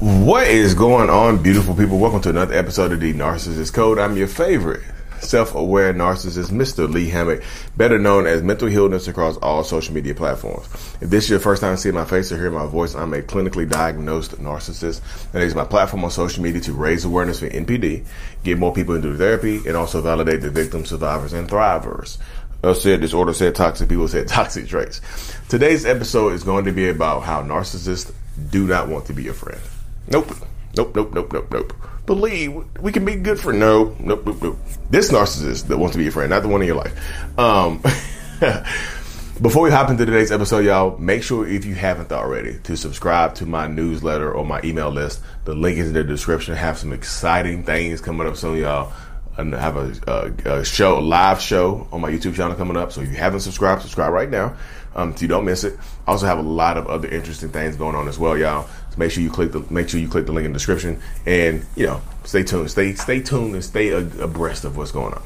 What is going on, beautiful people? Welcome to another episode of the Narcissist Code. I'm your favorite self-aware narcissist, Mr. Lee Hammock, better known as Mental Healness across all social media platforms. If this is your first time seeing my face or hearing my voice, I'm a clinically diagnosed narcissist. And it's my platform on social media to raise awareness for NPD, get more people into therapy, and also validate the victims, survivors, and thrivers. I said disorder, said toxic people, said toxic traits. Today's episode is going to be about how narcissists do not want to be your friend. Nope. Nope, nope, nope, nope, nope. Believe we can be good for no, nope, nope, nope. This narcissist that wants to be your friend, not the one in your life. Um, before we hop into today's episode, y'all, make sure if you haven't already to subscribe to my newsletter or my email list. The link is in the description. I have some exciting things coming up soon, y'all. I have a, a, a, show, a live show on my YouTube channel coming up. So if you haven't subscribed, subscribe right now um, so you don't miss it. I also have a lot of other interesting things going on as well, y'all. Make sure you click the make sure you click the link in the description and you know stay tuned, stay stay tuned and stay abreast of what's going on.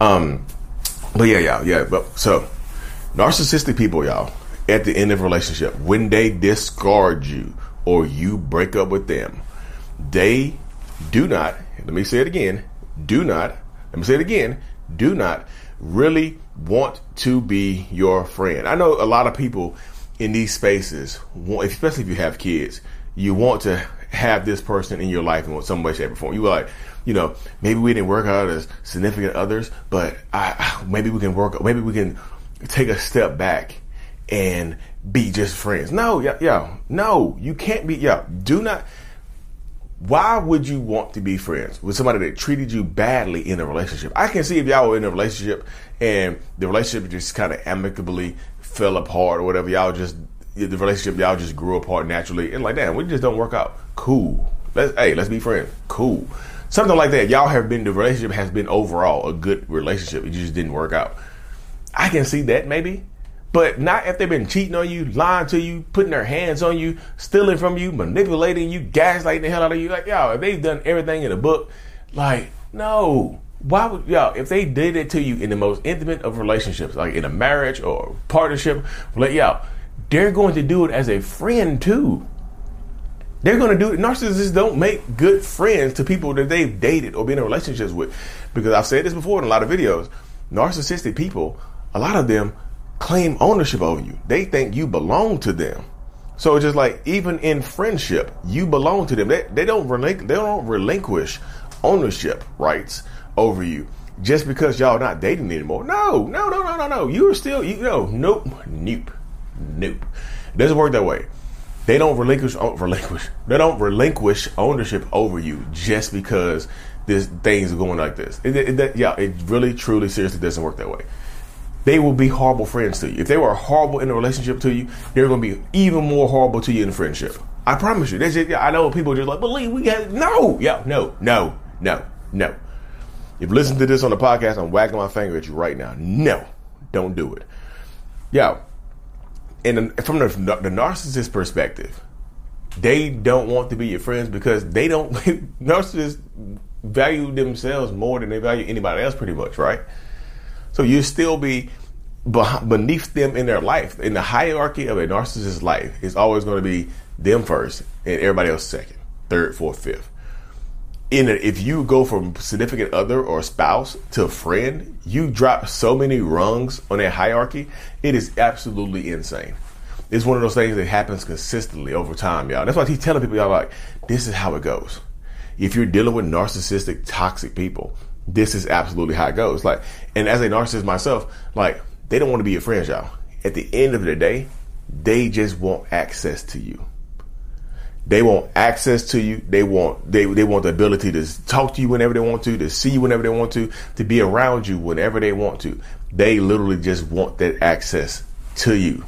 Um, but yeah, y'all, yeah. But so narcissistic people, y'all, at the end of a relationship, when they discard you or you break up with them, they do not. Let me say it again do not, let me say it again, do not really want to be your friend. I know a lot of people in these spaces, especially if you have kids, you want to have this person in your life in some way, shape, or form. You were like, you know, maybe we didn't work out as significant others, but I, maybe we can work, maybe we can take a step back and be just friends. No, yeah, yeah, no, you can't be, yeah, do not, why would you want to be friends with somebody that treated you badly in a relationship? I can see if y'all were in a relationship and the relationship just kind of amicably fell apart or whatever. Y'all just the relationship y'all just grew apart naturally and like damn, we just don't work out. Cool. Let's hey, let's be friends. Cool. Something like that. Y'all have been the relationship has been overall a good relationship. It just didn't work out. I can see that maybe. But not if they've been cheating on you, lying to you, putting their hands on you, stealing from you, manipulating you, gaslighting the hell out of you. Like, yo, if they've done everything in the book, like, no. Why would y'all, if they did it to you in the most intimate of relationships, like in a marriage or partnership, like, y'all, they're going to do it as a friend too. They're going to do it. Narcissists don't make good friends to people that they've dated or been in relationships with. Because I've said this before in a lot of videos. Narcissistic people, a lot of them claim ownership over you. They think you belong to them. So it's just like even in friendship, you belong to them. They, they don't relinqu- they don't relinquish ownership rights over you just because y'all not dating anymore. No, no, no, no, no, no. You're still you know, nope, nope, nope. It doesn't work that way. They don't relinquish oh, relinquish. They don't relinquish ownership over you just because this things are going like this. It, it, it, yeah, it really, truly, seriously doesn't work that way they will be horrible friends to you. If they were horrible in a relationship to you, they're going to be even more horrible to you in friendship. I promise you. That's just, I know people are just like, believe we got no, yeah, no, no, no, no. If you listen to this on the podcast, I'm wagging my finger at you right now. No, don't do it. Yeah, and from the, the narcissist perspective, they don't want to be your friends because they don't narcissists value themselves more than they value anybody else, pretty much, right? So you still be beneath them in their life. In the hierarchy of a narcissist's life, it's always going to be them first and everybody else second, third, fourth, fifth. In a, if you go from significant other or spouse to friend, you drop so many rungs on that hierarchy. It is absolutely insane. It's one of those things that happens consistently over time, y'all. That's why he's telling people, y'all, like, this is how it goes. If you're dealing with narcissistic, toxic people, this is absolutely how it goes. Like, and as a narcissist myself, like, they don't want to be your friends, y'all. At the end of the day, they just want access to you. They want access to you. They want they they want the ability to talk to you whenever they want to, to see you whenever they want to, to be around you whenever they want to. They literally just want that access to you.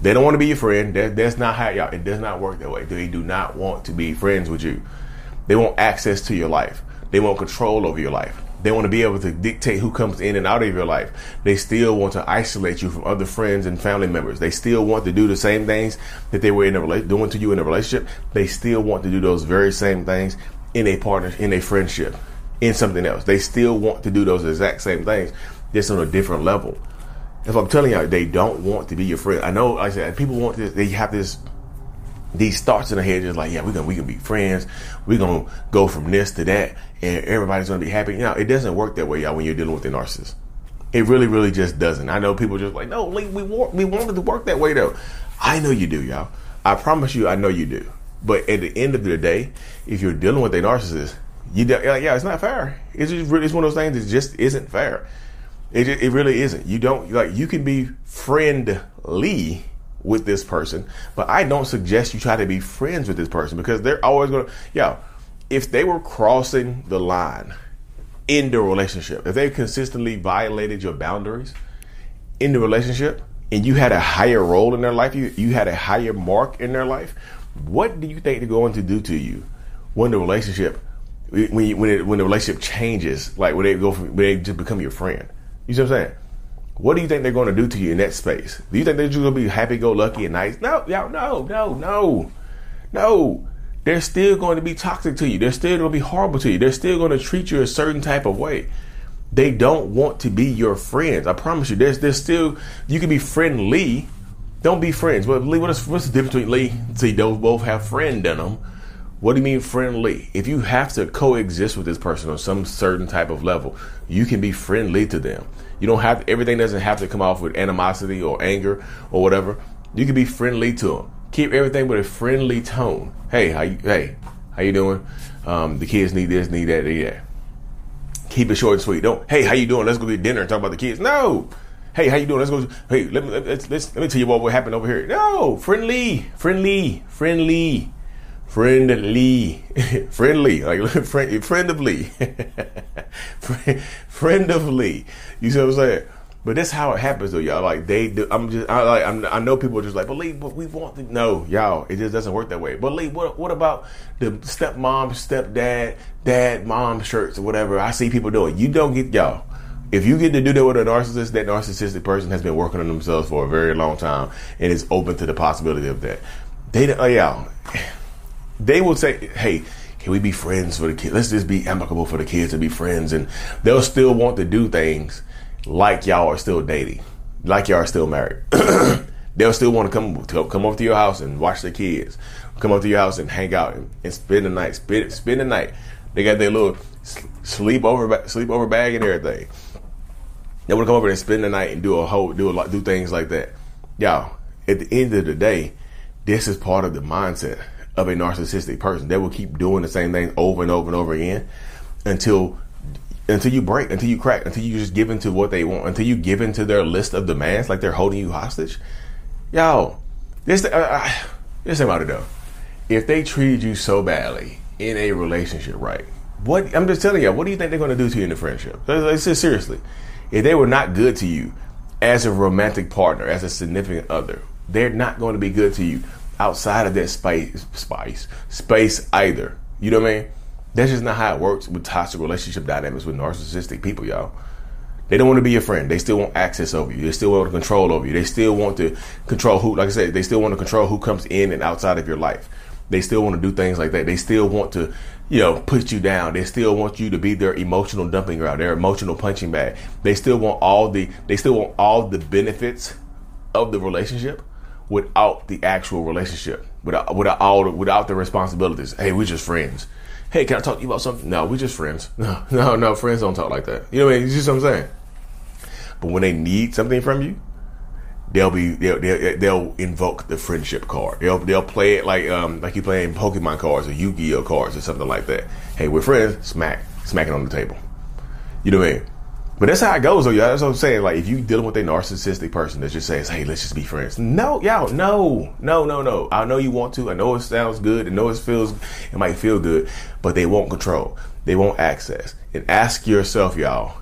They don't want to be your friend. That, that's not how y'all. It does not work that way. They do not want to be friends with you. They want access to your life. They want control over your life. They want to be able to dictate who comes in and out of your life. They still want to isolate you from other friends and family members. They still want to do the same things that they were in a rela- doing to you in a relationship. They still want to do those very same things in a partner, in a friendship, in something else. They still want to do those exact same things, just on a different level. If I'm telling you, they don't want to be your friend. I know, like I said, people want this. They have this these thoughts in their head just like, yeah, we're gonna we can be friends. We're gonna go from this to that, and everybody's gonna be happy. You it doesn't work that way, y'all. When you're dealing with a narcissist, it really, really just doesn't. I know people just like, no, we want we wanted to work that way though. I know you do, y'all. I promise you, I know you do. But at the end of the day, if you're dealing with a narcissist, you like, yeah, it's not fair. It's just really, it's one of those things that just isn't fair. It it really isn't. You don't like you can be friendly with this person, but I don't suggest you try to be friends with this person because they're always going to, yeah, if they were crossing the line in the relationship, if they consistently violated your boundaries in the relationship and you had a higher role in their life, you, you had a higher mark in their life, what do you think they're going to do to you when the relationship, when, you, when, it, when the relationship changes, like when they go from, when they just become your friend? You see what I'm saying? What do you think they're going to do to you in that space? Do you think they're just going to be happy go lucky and nice? No, y'all, no, no, no, no. They're still going to be toxic to you. They're still going to be horrible to you. They're still going to treat you a certain type of way. They don't want to be your friends. I promise you. There's, there's still, you can be friendly. Don't be friends. But Lee, what is, what's the difference between Lee? See, those both have friend in them. What do you mean friendly? If you have to coexist with this person on some certain type of level, you can be friendly to them. You don't have everything doesn't have to come off with animosity or anger or whatever. You can be friendly to them. Keep everything with a friendly tone. Hey, how you? Hey, how you doing? Um, the kids need this, need that, need that. Keep it short and sweet. Don't. Hey, how you doing? Let's go get dinner and talk about the kids. No. Hey, how you doing? Let's go. Hey, let me let's, let's let me tell you what what happened over here. No, friendly, friendly, friendly friendly, friendly, like friend, friendly, friendly. You see what I'm saying? But that's how it happens, though, y'all. Like they, do, I'm just, I like, I'm, i know people are just like, Lee, but we want to. No, y'all, it just doesn't work that way. But Lee, what, what about the stepmom, stepdad, dad, mom shirts or whatever? I see people doing. You don't get y'all. If you get to do that with a narcissist, that narcissistic person has been working on themselves for a very long time and is open to the possibility of that. They, oh, y'all they will say, "Hey, can we be friends for the kids? Let's just be amicable for the kids to be friends." And they'll still want to do things like y'all are still dating, like y'all are still married. they'll still want to come to come over to your house and watch the kids, come over to your house and hang out and, and spend the night. Spend spend the night. They got their little sleep over sleep over bag and everything. They want to come over and spend the night and do a whole do a lot do things like that. Y'all, at the end of the day, this is part of the mindset of a narcissistic person. They will keep doing the same thing over and over and over again until until you break, until you crack, until you just give into what they want, until you give into their list of demands, like they're holding you hostage. Yo, this uh, uh this about it though. If they treated you so badly in a relationship, right? What I'm just telling you, what do you think they're going to do to you in the friendship? Let's seriously, if they were not good to you as a romantic partner, as a significant other, they're not going to be good to you outside of that space, spice, space either. You know what I mean? That's just not how it works with toxic relationship dynamics with narcissistic people, y'all. They don't want to be your friend. They still want access over you. They still want to control over you. They still want to control who, like I said, they still want to control who comes in and outside of your life. They still want to do things like that. They still want to, you know, put you down. They still want you to be their emotional dumping ground, their emotional punching bag. They still want all the, they still want all the benefits of the relationship without the actual relationship, without without all the, without the responsibilities. Hey, we're just friends. Hey, can I talk to you about something? No, we're just friends. No, no, no, friends don't talk like that. You know what I mean? You see what I'm saying? But when they need something from you, they'll be they'll, they'll, they'll invoke the friendship card. They'll they'll play it like um like you playing Pokemon cards or Yu Gi Oh cards or something like that. Hey, we're friends. Smack, smacking on the table. You know what I mean? But that's how it goes, though. Y'all. That's what I'm saying. Like, if you dealing with a narcissistic person that just says, "Hey, let's just be friends," no, y'all, no, no, no, no. I know you want to. I know it sounds good. I know it feels, it might feel good, but they won't control. They won't access. And ask yourself, y'all.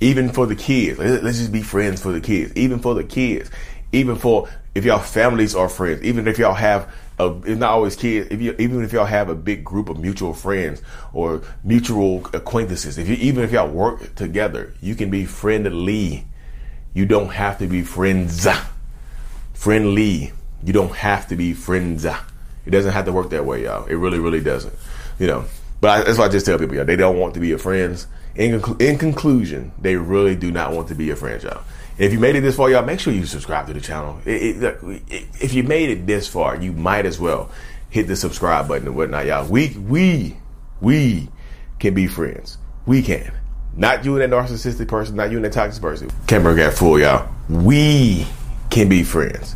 Even for the kids, let's just be friends for the kids. Even for the kids, even for if y'all families are friends, even if y'all have a, it's not always kids. If you even if y'all have a big group of mutual friends or mutual acquaintances, if you even if y'all work together, you can be friendly. You don't have to be friends. Friendly. You don't have to be friends. It doesn't have to work that way, y'all. It really, really doesn't. You know. But I, that's why I just tell people, y'all. They don't want to be your friends. In, in conclusion, they really do not want to be your friends, y'all. If you made it this far, y'all, make sure you subscribe to the channel. It, it, if you made it this far, you might as well hit the subscribe button and whatnot, y'all. We we we can be friends. We can. Not you and that narcissistic person, not you and that toxic person. can Camera got full, y'all. We can be friends.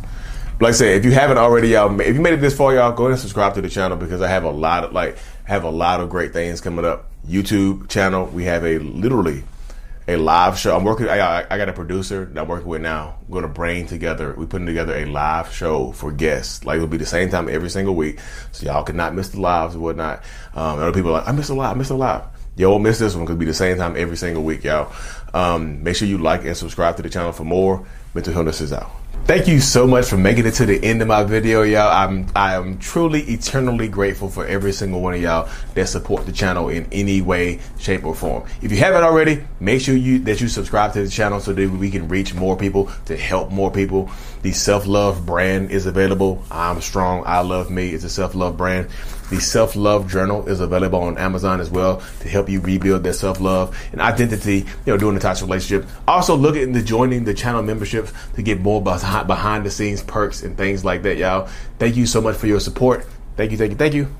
Like I said, if you haven't already, y'all, if you made it this far, y'all, go ahead and subscribe to the channel because I have a lot of like have a lot of great things coming up. YouTube channel, we have a literally a live show. I'm working. I, I got a producer that I'm working with now. We're gonna bring together. We're putting together a live show for guests. Like it'll be the same time every single week, so y'all could not miss the lives and whatnot. Um, other people are like, I missed a live. I missed a live. Won't miss this one because be the same time every single week, y'all. Um, make sure you like and subscribe to the channel for more. Mental Healness is out. Thank you so much for making it to the end of my video, y'all. I'm I am truly eternally grateful for every single one of y'all that support the channel in any way, shape, or form. If you haven't already, make sure you that you subscribe to the channel so that we can reach more people to help more people. The self love brand is available. I'm strong. I love me. It's a self love brand. The Self Love Journal is available on Amazon as well to help you rebuild that self love and identity, you know, during the toxic relationship. Also, look into joining the channel memberships to get more behind, behind the scenes perks and things like that, y'all. Thank you so much for your support. Thank you, thank you, thank you.